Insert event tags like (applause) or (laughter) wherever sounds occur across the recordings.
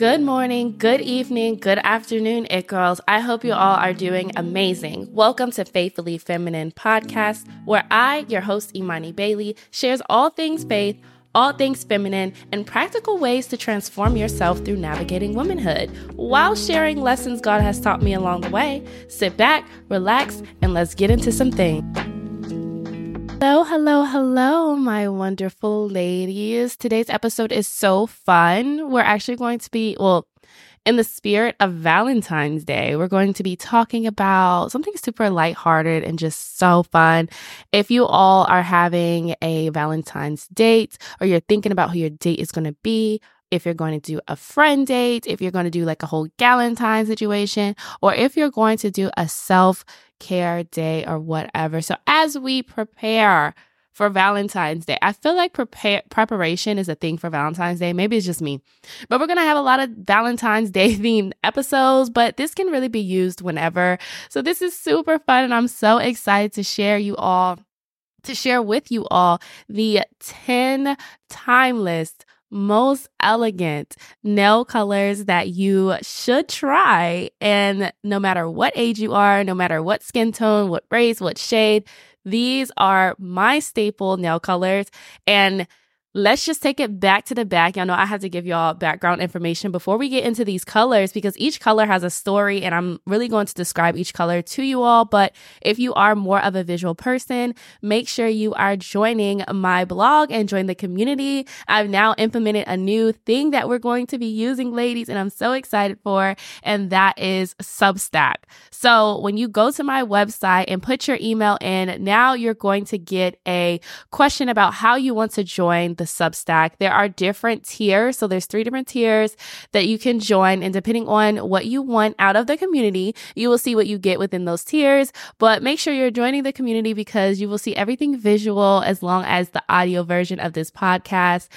Good morning, good evening, good afternoon, it girls. I hope you all are doing amazing. Welcome to Faithfully Feminine podcast, where I, your host Imani Bailey, shares all things faith, all things feminine, and practical ways to transform yourself through navigating womanhood while sharing lessons God has taught me along the way. Sit back, relax, and let's get into some things. Hello, hello, hello, my wonderful ladies. Today's episode is so fun. We're actually going to be, well, in the spirit of Valentine's Day, we're going to be talking about something super lighthearted and just so fun. If you all are having a Valentine's date or you're thinking about who your date is going to be, if you're going to do a friend date, if you're going to do like a whole Galentine situation, or if you're going to do a self care day or whatever. So as we prepare for Valentine's Day, I feel like prepare, preparation is a thing for Valentine's Day. Maybe it's just me, but we're going to have a lot of Valentine's Day (laughs) themed episodes, but this can really be used whenever. So this is super fun and I'm so excited to share you all to share with you all the 10 timeless most elegant nail colors that you should try. And no matter what age you are, no matter what skin tone, what race, what shade, these are my staple nail colors. And Let's just take it back to the back. Y'all know I have to give y'all background information before we get into these colors because each color has a story and I'm really going to describe each color to you all. But if you are more of a visual person, make sure you are joining my blog and join the community. I've now implemented a new thing that we're going to be using, ladies, and I'm so excited for, and that is Substack. So when you go to my website and put your email in, now you're going to get a question about how you want to join the Substack. There are different tiers. So there's three different tiers that you can join. And depending on what you want out of the community, you will see what you get within those tiers. But make sure you're joining the community because you will see everything visual as long as the audio version of this podcast.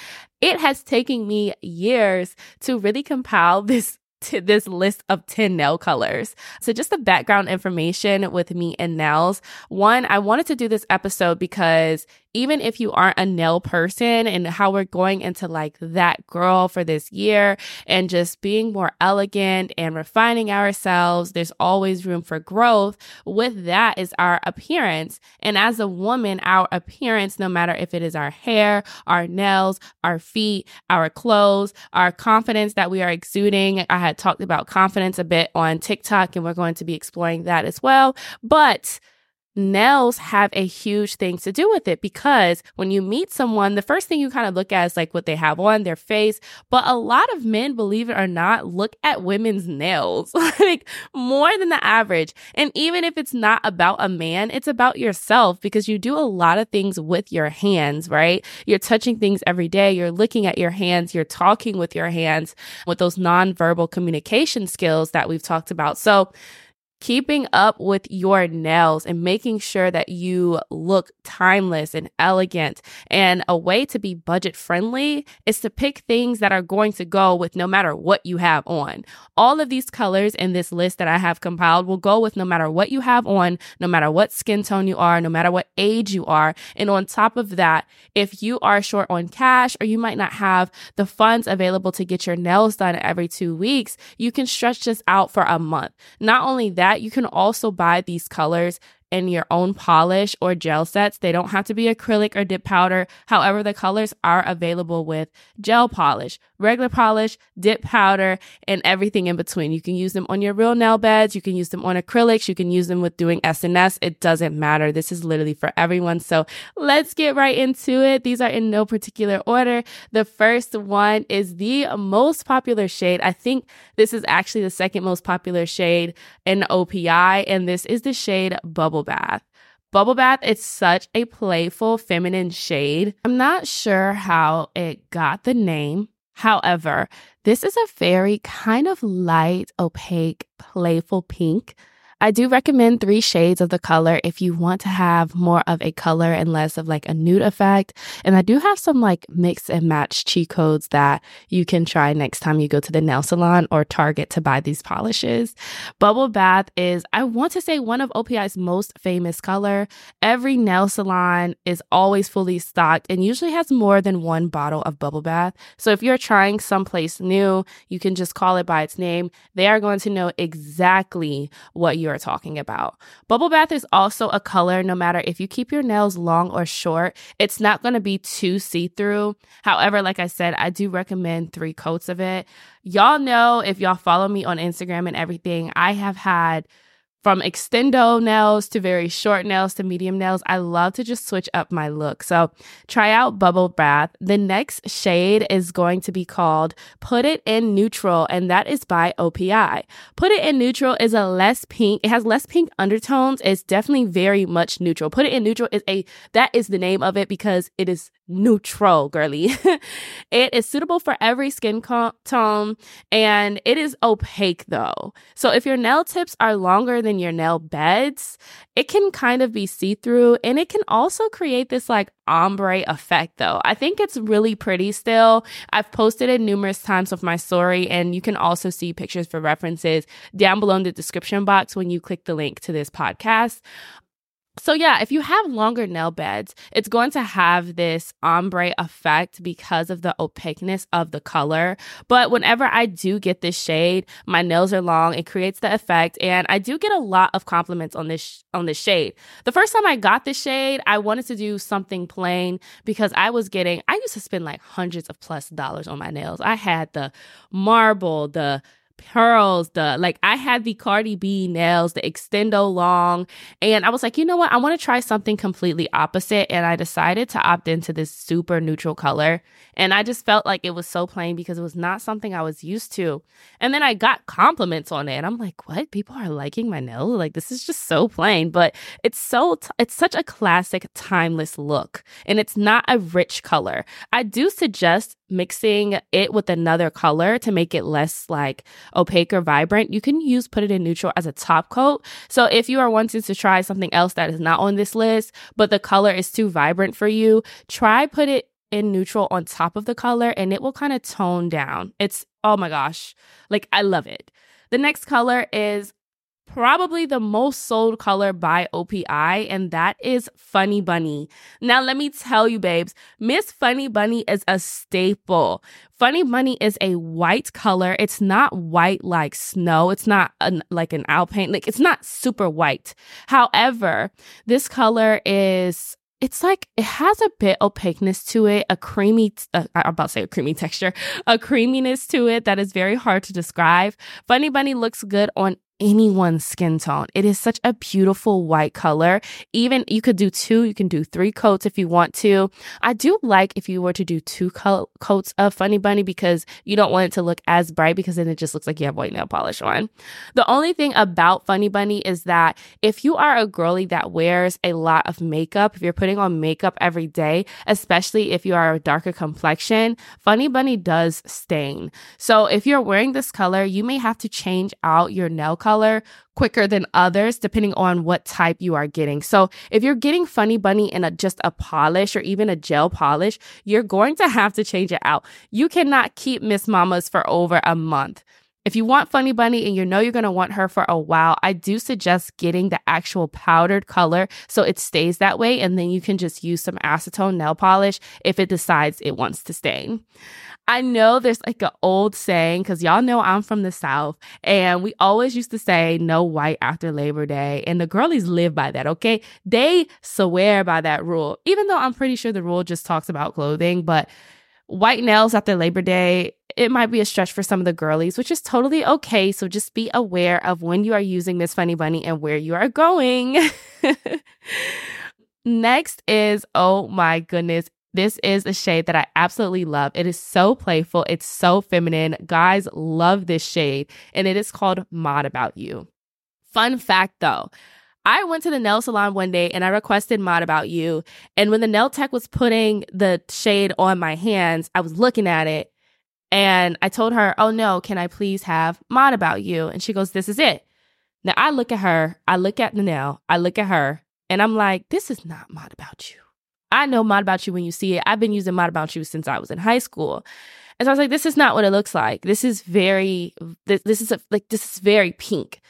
It has taken me years to really compile (laughs) this this list of 10 nail colors. So, just the background information with me and nails. One, I wanted to do this episode because even if you aren't a nail person and how we're going into like that girl for this year and just being more elegant and refining ourselves, there's always room for growth. With that is our appearance. And as a woman, our appearance, no matter if it is our hair, our nails, our feet, our clothes, our confidence that we are exuding. I had talked about confidence a bit on TikTok and we're going to be exploring that as well. But nails have a huge thing to do with it because when you meet someone, the first thing you kind of look at is like what they have on their face. But a lot of men, believe it or not, look at women's nails (laughs) like more than the average. And even if it's not about a man, it's about yourself because you do a lot of things with your hands, right? You're touching things every day. You're looking at your hands. You're talking with your hands with those nonverbal communication skills that we've talked about. So, keeping up with your nails and making sure that you look timeless and elegant. And a way to be budget friendly is to pick things that are going to go with no matter what you have on. All of these colors in this list that I have compiled will go with no matter what you have on, no matter what skin tone you are, no matter what age you are. And on top of that, if you are short on cash or you might not have the funds available to get your nails done every two weeks, you can stretch this out for a month. Not only that, that, you can also buy these colors in your own polish or gel sets. They don't have to be acrylic or dip powder. However, the colors are available with gel polish, regular polish, dip powder, and everything in between. You can use them on your real nail beds. You can use them on acrylics. You can use them with doing SNS. It doesn't matter. This is literally for everyone. So let's get right into it. These are in no particular order. The first one is the most popular shade. I think this is actually the second most popular shade in OPI, and this is the shade Bubble Bath. Bubble Bath is such a playful feminine shade. I'm not sure how it got the name. However, this is a very kind of light, opaque, playful pink. I do recommend three shades of the color if you want to have more of a color and less of like a nude effect. And I do have some like mix and match cheat codes that you can try next time you go to the nail salon or Target to buy these polishes. Bubble Bath is, I want to say, one of OPI's most famous color. Every nail salon is always fully stocked and usually has more than one bottle of Bubble Bath. So if you're trying someplace new, you can just call it by its name. They are going to know exactly what you're talking about. Bubble Bath is also a color, no matter if you keep your nails long or short, it's not going to be too see through. However, like I said, I do recommend three coats of it. Y'all know if y'all follow me on Instagram and everything, I have had from extendo nails to very short nails to medium nails. I love to just switch up my look. So try out Bubble Bath. The next shade is going to be called Put It in Neutral, and that is by OPI. Put It in Neutral is a less pink, it has less pink undertones. It's definitely very much neutral. Put It in Neutral is a, that is the name of it because it is neutral, girly. (laughs) it is suitable for every skin tone and it is opaque though. So if your nail tips are longer than your nail beds, it can kind of be see through and it can also create this like ombre effect though. I think it's really pretty still. I've posted it numerous times with my story and you can also see pictures for references down below in the description box when you click the link to this podcast. So yeah, if you have longer nail beds, it's going to have this ombre effect because of the opaqueness of the color. But whenever I do get this shade, my nails are long, it creates the effect and I do get a lot of compliments on this on this shade. The first time I got this shade, I wanted to do something plain because I was getting I used to spend like hundreds of plus dollars on my nails. I had the marble, the pearls, the like I had the Cardi B nails, the extendo long, and I was like, you know what? I want to try something completely opposite. And I decided to opt into this super neutral color. And I just felt like it was so plain because it was not something I was used to. And then I got compliments on it. And I'm like, what? People are liking my nails? Like this is just so plain. But it's so t- it's such a classic, timeless look. And it's not a rich color. I do suggest mixing it with another color to make it less like opaque or vibrant, you can use put it in neutral as a top coat. So if you are wanting to try something else that is not on this list, but the color is too vibrant for you, try put it in neutral on top of the color and it will kind of tone down. It's oh my gosh. Like I love it. The next color is probably the most sold color by OPI, and that is Funny Bunny. Now, let me tell you, babes, Miss Funny Bunny is a staple. Funny Bunny is a white color. It's not white like snow. It's not an, like an alpine. Like it's not super white. However, this color is it's like it has a bit of opaqueness to it, a creamy, uh, I'm about to say a creamy texture, a creaminess to it that is very hard to describe. Funny Bunny looks good on anyone's skin tone. It is such a beautiful white color. Even you could do two, you can do three coats if you want to. I do like if you were to do two co- coats of Funny Bunny because you don't want it to look as bright because then it just looks like you have white nail polish on. The only thing about Funny Bunny is that if you are a girly that wears a lot of makeup, if you're putting on makeup every day, especially if you are a darker complexion, Funny Bunny does stain. So if you're wearing this color, you may have to change out your nail color quicker than others, depending on what type you are getting. So if you're getting Funny Bunny in a, just a polish or even a gel polish, you're going to have to change it out. You cannot keep Miss Mamas for over a month. If you want Funny Bunny and you know you're going to want her for a while, I do suggest getting the actual powdered color so it stays that way. And then you can just use some acetone nail polish if it decides it wants to stain. I know there's like an old saying because y'all know I'm from the South, and we always used to say no white after Labor Day, and the girlies live by that, okay? They swear by that rule, even though I'm pretty sure the rule just talks about clothing, but white nails after Labor Day, it might be a stretch for some of the girlies, which is totally okay. So just be aware of when you are using Miss Funny Bunny and where you are going. (laughs) Next is, oh my goodness, this is a shade that I absolutely love. It is so playful, it's so feminine. Guys love this shade, and it is called Mod About You. Fun fact though, I went to the nail salon one day and I requested Mod About You. And when the nail tech was putting the shade on my hands, I was looking at it and I told her, Oh no, can I please have Mod About You? And she goes, This is it. Now I look at her, I look at the nail, I look at her, and I'm like, this is not Mod About You. I know Mod About You when you see it. I've been using Mod About You since I was in high school. And so I was like, this is not what it looks like. This is very, this, this is a, like, this is very pink.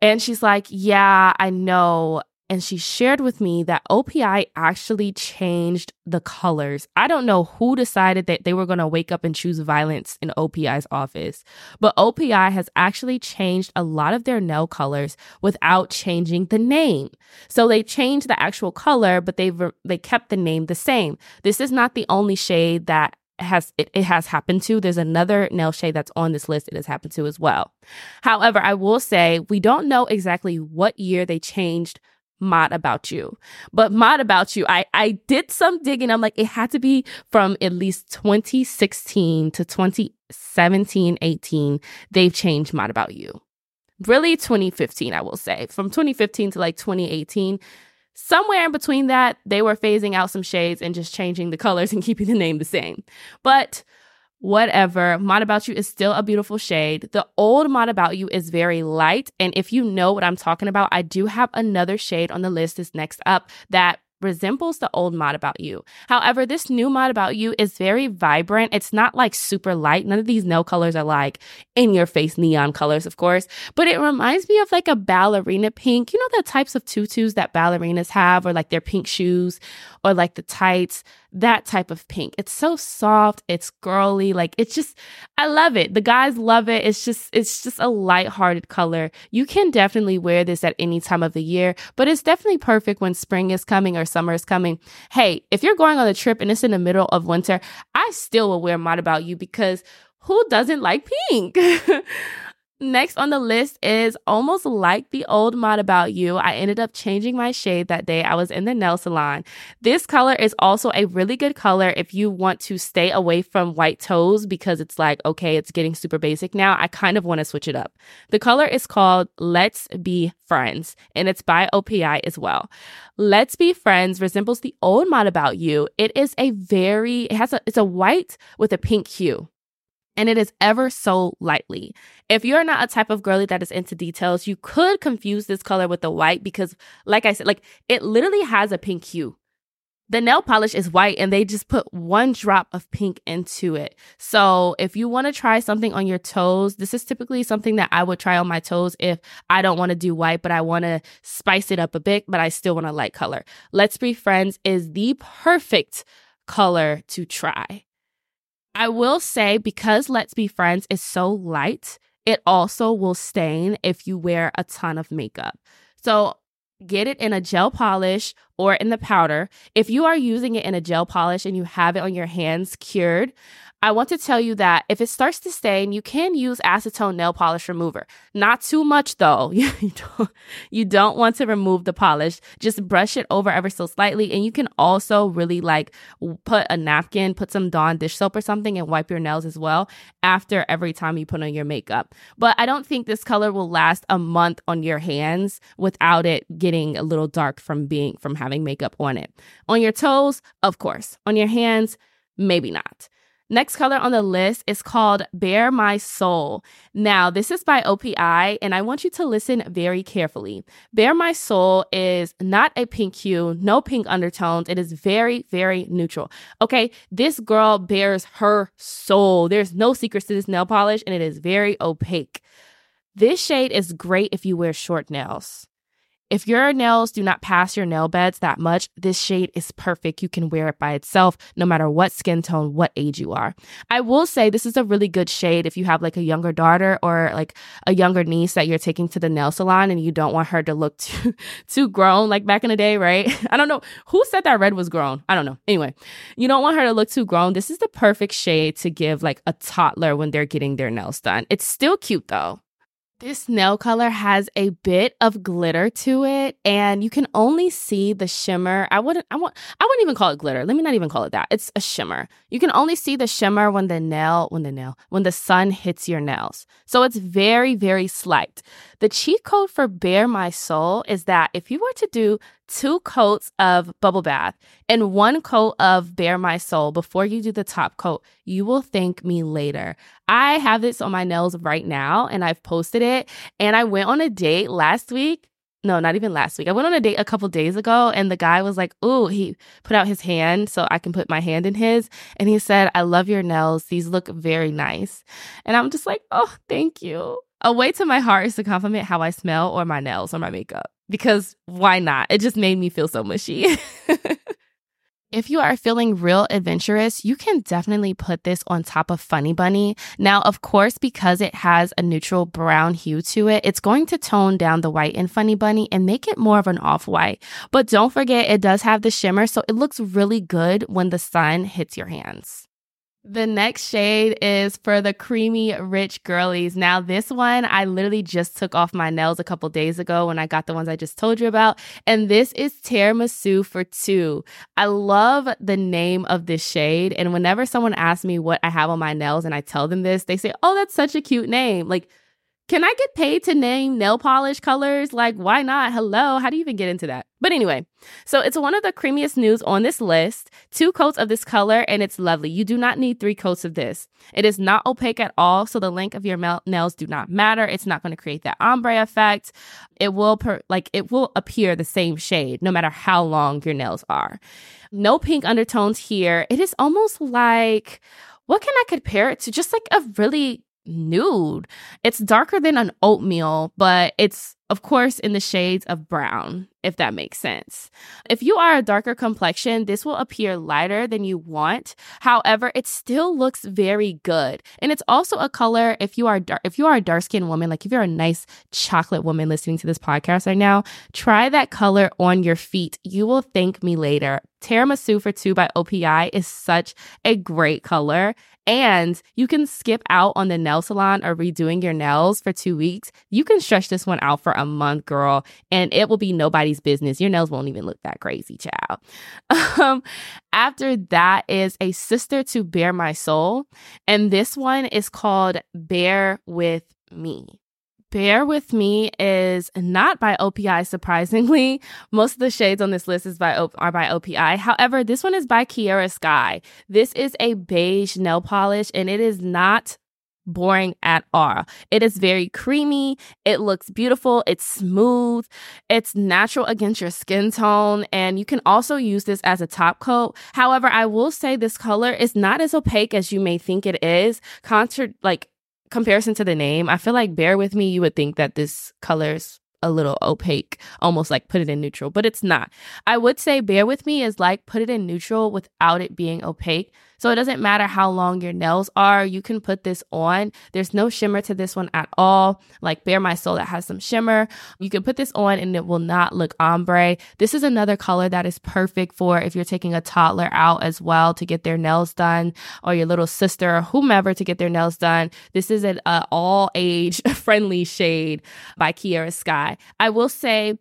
And she's like, yeah, I know and she shared with me that OPI actually changed the colors. I don't know who decided that they were going to wake up and choose violence in OPI's office, but OPI has actually changed a lot of their nail colors without changing the name. So they changed the actual color, but they they kept the name the same. This is not the only shade that has it, it has happened to there's another nail shade that's on this list it has happened to as well however i will say we don't know exactly what year they changed mod about you. But mod about you, I, I did some digging. I'm like, it had to be from at least 2016 to 2017, 18. They've changed mod about you. Really 2015, I will say. From 2015 to like 2018, somewhere in between that, they were phasing out some shades and just changing the colors and (laughs) keeping the name the same. But whatever. Mod About You is still a beautiful shade. The old Mod About You is very light. And if you know what I'm talking about, I do have another shade on the list is next up that resembles the old mod about you. However, this new mod about you is very vibrant. It's not like super light. None of these nail colors are like in your face neon colors, of course, but it reminds me of like a ballerina pink. You know, the types of tutus that ballerinas have, or like their pink shoes, or like the tights that type of pink. It's so soft, it's girly, like it's just I love it. The guys love it. It's just it's just a light-hearted color. You can definitely wear this at any time of the year, but it's definitely perfect when spring is coming or summer is coming. Hey, if you're going on a trip and it's in the middle of winter, I still will wear Mod About You because who doesn't like pink? (laughs) Next on the list is almost like the old mod about you. I ended up changing my shade that day. I was in the nail salon. This color is also a really good color if you want to stay away from white toes because it's like, okay, it's getting super basic now. I kind of want to switch it up. The color is called Let's Be Friends and it's by OPI as well. Let's Be Friends resembles the old mod about you. It is a very, it has a, it's a white with a pink hue and it is ever so lightly. If you're not a type of girly that is into details, you could confuse this color with the white because, like I said, like it literally has a pink hue. The nail polish is white and they just put one drop of pink into it. So, if you want to try something on your toes, this is typically something that I would try on my toes if I don't want to do white, but I want to spice it up a bit, but I still want a light color. Let's Be Friends is the perfect color to try. I will say because Let's Be Friends is so light, it also will stain if you wear a ton of makeup. So get it in a gel polish or in the powder. If you are using it in a gel polish and you have it on your hands cured, I want to tell you that if it starts to stain, you can use acetone nail polish remover. Not too much though. (laughs) you, don't, you don't want to remove the polish. Just brush it over ever so slightly. And you can also really like put a napkin, put some Dawn dish soap or something and wipe your nails as well after every time you put on your makeup. But I don't think this color will last a month on your hands without it getting a little dark from being from having makeup on it. On your toes, of course. On your hands, maybe not. Next color on the list is called Bare My Soul. Now, this is by OPI, and I want you to listen very carefully. Bare My Soul is not a pink hue, no pink undertones. It is very, very neutral. Okay, this girl bears her soul. There's no secrets to this nail polish, and it is very opaque. This shade is great if you wear short nails. If your nails do not pass your nail beds that much, this shade is perfect. You can wear it by itself, no matter what skin tone, what age you are. I will say this is a really good shade if you have like a younger daughter or like a younger niece that you're taking to the nail salon and you don't want her to look (laughs) too, too grown like back in the day, right? (laughs) I don't know who said that red was grown. I don't know. Anyway, you don't want her to look too grown. This is the perfect shade to give like a toddler when they're getting their nails done. It's still cute though. This nail color has a bit of glitter to it, and you can only see the shimmer. I wouldn't, I want, I wouldn't even call it glitter. Let me not even call it that. It's a shimmer. You can only see the shimmer when the nail, when the nail, when the sun hits your nails. So it's very, very slight. The cheat code for Bare My Soul is that if you were to do two coats of bubble bath and one coat of Bare My Soul before you do the top coat, you will thank me later. I have this on my nails right now and I've posted it. And I went on a date last week no, not even last week. I went on a date a couple days ago and the guy was like, "Ooh, he put out his hand so I can put my hand in his." And he said, "I love your nails. These look very nice." And I'm just like, "Oh, thank you." A way to my heart is to compliment how I smell or my nails or my makeup because why not? It just made me feel so mushy. (laughs) If you are feeling real adventurous, you can definitely put this on top of Funny Bunny. Now, of course, because it has a neutral brown hue to it, it's going to tone down the white in Funny Bunny and make it more of an off white. But don't forget, it does have the shimmer, so it looks really good when the sun hits your hands. The next shade is for the creamy, rich girlies. Now, this one I literally just took off my nails a couple days ago when I got the ones I just told you about. And this is Tiramisu for two. I love the name of this shade. And whenever someone asks me what I have on my nails and I tell them this, they say, Oh, that's such a cute name. Like, can I get paid to name nail polish colors? Like, why not? Hello, how do you even get into that? But anyway, so it's one of the creamiest nudes on this list. Two coats of this color, and it's lovely. You do not need three coats of this. It is not opaque at all, so the length of your nails do not matter. It's not going to create that ombre effect. It will per- like it will appear the same shade no matter how long your nails are. No pink undertones here. It is almost like what can I compare it to? Just like a really nude. It's darker than an oatmeal, but it's of course in the shades of brown, if that makes sense. If you are a darker complexion, this will appear lighter than you want. However, it still looks very good. And it's also a color if you are dark, if you are a dark-skinned woman, like if you're a nice chocolate woman listening to this podcast right now, try that color on your feet. You will thank me later. Tiramisu for 2 by OPI is such a great color and you can skip out on the nail salon or redoing your nails for two weeks. You can stretch this one out for a month, girl, and it will be nobody's business. Your nails won't even look that crazy, child. (laughs) Um, after that is a sister to Bare My Soul. And this one is called Bare With Me. Bare With Me is not by OPI, surprisingly. (laughs) Most of the shades on this list is by are by OPI. However, this one is by Kiara Sky. This is a beige nail polish and it is not boring at all. It is very creamy. It looks beautiful. It's smooth. It's natural against your skin tone. And you can also use this as a top coat. However, I will say this color is not as opaque as you may think it is. Contra- like comparison to the name, I feel like Bare With Me, you would think that this color's a little opaque, almost like put it in neutral, but it's not. I would say Bare With Me is like put it in neutral without it being opaque. So it doesn't matter how long your nails are, you can put this on. There's no shimmer to this one at all. Like Bare My Soul that has some shimmer. You can put this on and it will not look ombre. This is another color that is perfect for if you're taking a toddler out as well to get their nails done or your little sister or whomever to get their nails done. This is an uh, all age (laughs) friendly shade by Kiara Sky. I will say,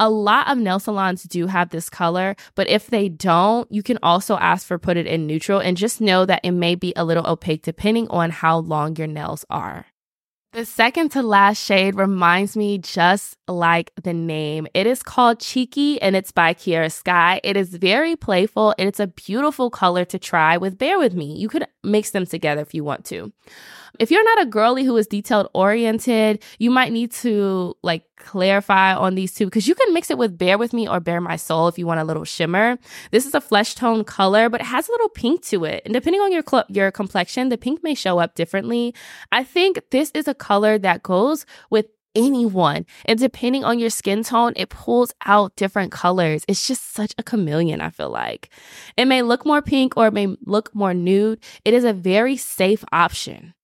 a lot of nail salons do have this color, but if they don't, you can also ask for put it in neutral and just know that it may be a little opaque depending on how long your nails are. The second to last shade reminds me just like the name. It is called Cheeky and it's by Kiara Sky. It is very playful and it's a beautiful color to try with Bare With Me. You could mix them together if you want to. If you're not a girly who is detailed oriented, you might need to like clarify on these two because you can mix it with Bare With Me or Bare My Soul if you want a little shimmer. This is a flesh tone color, but it has a little pink to it. And depending on your cl- your complexion, the pink may show up differently. I think this is a color that goes with anyone. And depending on your skin tone, it pulls out different colors. It's just such a chameleon, I feel like. It may look more pink or it may look more nude. It is a very safe option.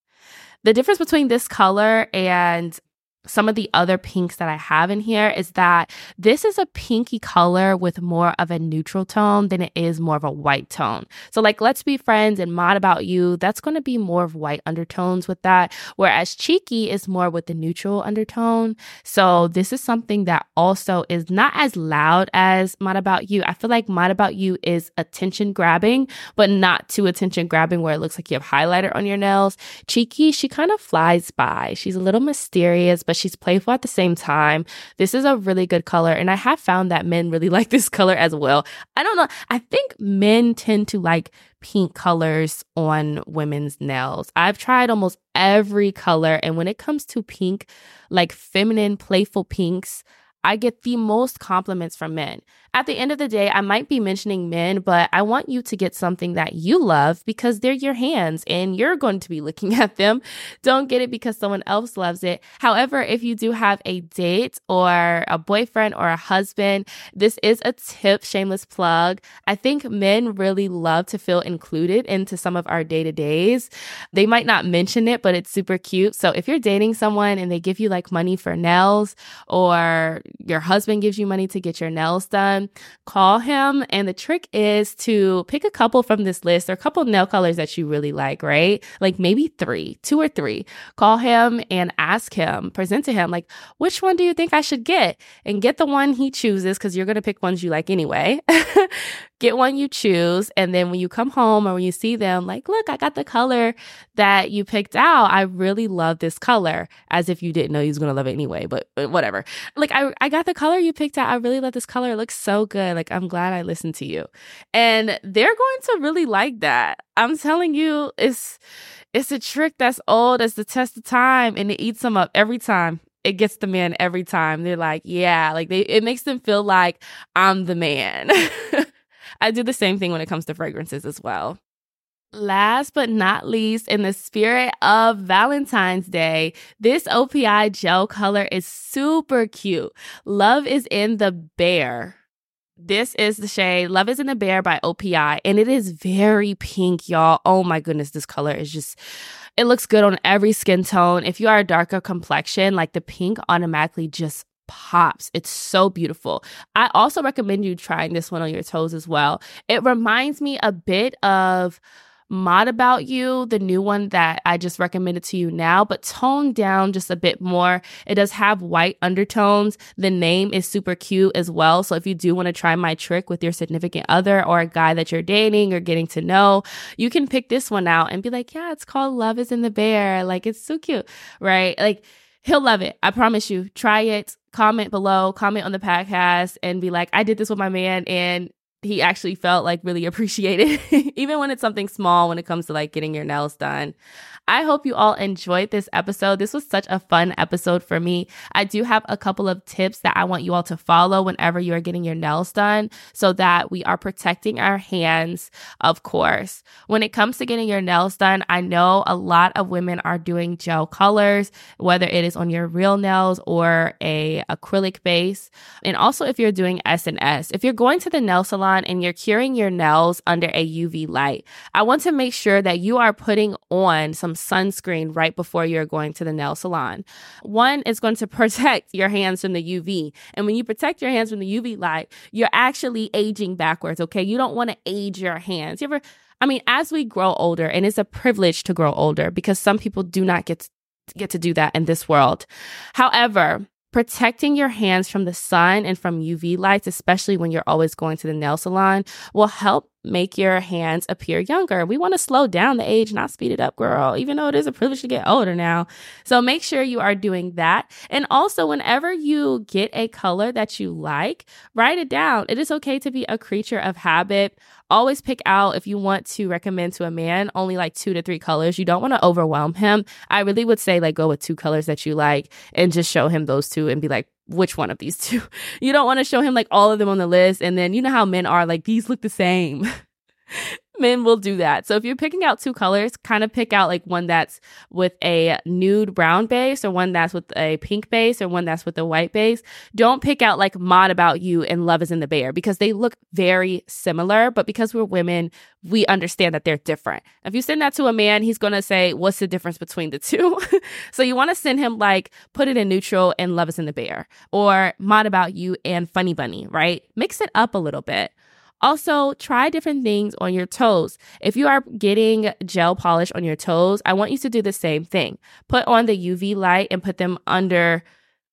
The difference between this color and some of the other pinks that I have in here is that this is a pinky color with more of a neutral tone than it is more of a white tone. So, like, let's be friends and mod about you, that's going to be more of white undertones with that. Whereas cheeky is more with the neutral undertone. So, this is something that also is not as loud as mod about you. I feel like mod about you is attention grabbing, but not too attention grabbing where it looks like you have highlighter on your nails. Cheeky, she kind of flies by. She's a little mysterious, but but she's playful at the same time. This is a really good color. And I have found that men really (laughs) like this color as well. I don't know. I think men tend to like pink colors on women's nails. I've tried almost every color. And when it comes to pink, like feminine, playful pinks, I get the most compliments from men. At the end of the day, I might be mentioning men, but I want you to get something that you love because they're your hands and you're going to be looking (laughs) at them. Don't get it because someone else loves it. However, if you do have a date or a boyfriend or a husband, this is a tip, shameless plug. I think men really love to feel included into some of our day to days. They might not mention it, but it's super cute. So if you're dating someone and they give you like money for nails or your husband gives you money to get your nails done, call him. And the trick is to pick a couple from this list or a couple nail colors that you really like, right? Like maybe three, two or three. Call him and ask him, present to him, like, which one do you think I should get? And get the one he chooses because you're going to pick ones you like anyway. (laughs) get one you choose. And then when you come home or when you see them, like, look, I got the color that you picked out. I really love this color, as if you didn't know you was going to love it anyway, but, but whatever. Like, I, I got the color you picked out. I really love this color. It looks so good. Like, I'm glad I listened to you. And they're going to really like that. I'm telling you, it's, it's a trick that's old as the test of time and it eats them up every time it gets the man every time. They're like, yeah, like they it makes them feel like I'm the man. (laughs) I do the same thing when it comes to fragrances as well. Last but not least, in the spirit of Valentine's Day, this OPI gel color is super cute. Love is in the Bare. This is the shade Love is in the Bare by OPI, and it is very pink, y'all. Oh my goodness, this color is just, it looks good on every skin tone. If you are a darker complexion, like the pink automatically just pops. It's so beautiful. I also recommend you trying this one on your toes as well. It reminds me a bit of Mod About You, the new one that I just recommended to you now, but toned down just a bit more. It does have white undertones. The name is super cute as well. So if you do want to try my trick with your significant other or a guy that you're dating or getting to know, you can pick this one out and be like, yeah, it's called Love is in the Bare. Like it's so cute, right? Like he'll love it. I promise you. Try it comment below, comment on the podcast, and be like, I did this with my man and he actually felt like really appreciated, (laughs) even when it's something small when it comes to like getting your nails done. I hope you all enjoyed this episode. This was such a fun episode for me. I do have a couple of tips that I want you all to follow whenever you are getting your nails done so that we are protecting our hands, of course. When it comes to getting your nails done, I know a lot of women are doing gel colors, whether it is on your real nails or a acrylic base. And also if you're doing SNS, if you're going to the nail salon and you're curing your nails under a UV light, I want to make sure that you are putting on some sunscreen right before you're going to the nail salon. One is going to (laughs) protect your hands from the UV. And when you protect your hands from the UV light, you're actually aging backwards, okay? You don't want to age your hands. You ever I mean, as we grow older, and it's a privilege to grow older because some people do not get to, get to do that in this world. However, protecting your hands from the sun and from UV lights, especially when you're always going to the nail salon, will help make your hands appear younger. We want to slow down the age, not speed it up, girl, even though it is a privilege to get older now. So make sure you are doing that. And also, whenever you get a color that you like, write it down. It is okay to be a creature of habit. Always pick out if you want to recommend to a man only like two to three colors. You don't want to overwhelm him. I really would say like go with two colors that you like and just show him those two and be like, which one of these (laughs) two. You don't want to show him like all of them on the list. And then you know how men are like, these look the same. Men will do that. So if you're picking out two colors, kind of pick out like one that's with a nude brown base or one that's with a pink base or one that's with a white base. Don't pick out like Mod About You and Love is in the Bare because they look very similar, but because we're women, we understand that they're different. If you send that to a man, he's going to say, What's the difference between the two? (laughs) so you want to send him like, Put it in neutral and Love is in the Bare or Mod About You and Funny Bunny, right? Mix it up a little bit. Also, try different things on your toes. If you are getting gel polish on your toes, I want you to do the same thing. Put on the UV light and put them under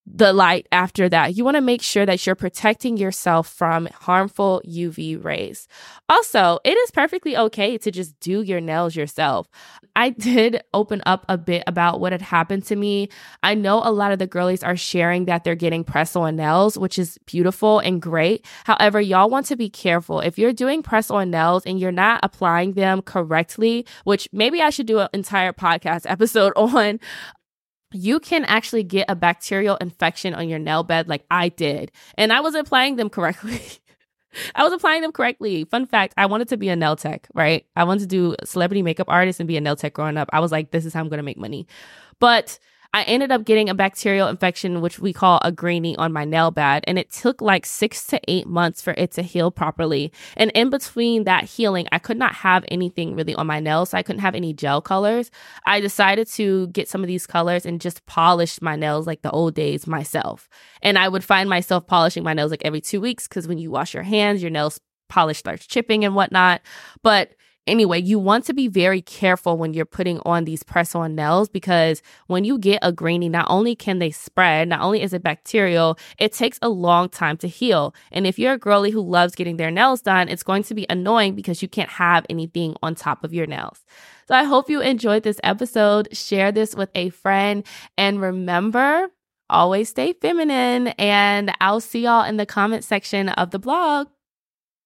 the light after that. You want to make sure that you're protecting yourself from harmful UV rays. Also, it is perfectly okay to just do your nails yourself. I did open up a bit about what had happened to me. I know a lot of the girlies are sharing that they're getting press on nails, which is beautiful and great. However, y'all want to be careful. If you're doing press on nails and you're not applying them correctly, which maybe I should do an entire podcast (laughs) episode on, you can actually get a bacterial infection on your nail bed like I did. And I was applying them correctly. (laughs) I was applying them correctly. Fun fact, I wanted to be a nail tech, right? I wanted to do celebrity makeup artist and be a nail tech growing up. I was like, this is how I'm going to make money. But I ended up getting a bacterial infection, which we call a greenie, on my nail bed. And it took like six to eight months for it to heal properly. And in between that healing, I could not have anything really on my nails. So I couldn't have any gel colors. I decided to get some of these colors and just polish my nails like the old days myself. And I would find myself polishing my nails like every two weeks because when you wash your hands, your nails polish starts chipping and whatnot. But Anyway, you want to be very careful when you're putting on these press on nails because when you get a greenie, not only can they spread, not only is it bacterial, it takes a long time to heal. And if you're a girly who loves getting their nails done, it's going to be annoying because you can't have anything on top of your nails. So I hope you enjoyed this episode. Share this with a friend and remember, always stay feminine. And I'll see y'all in the comment section of the blog.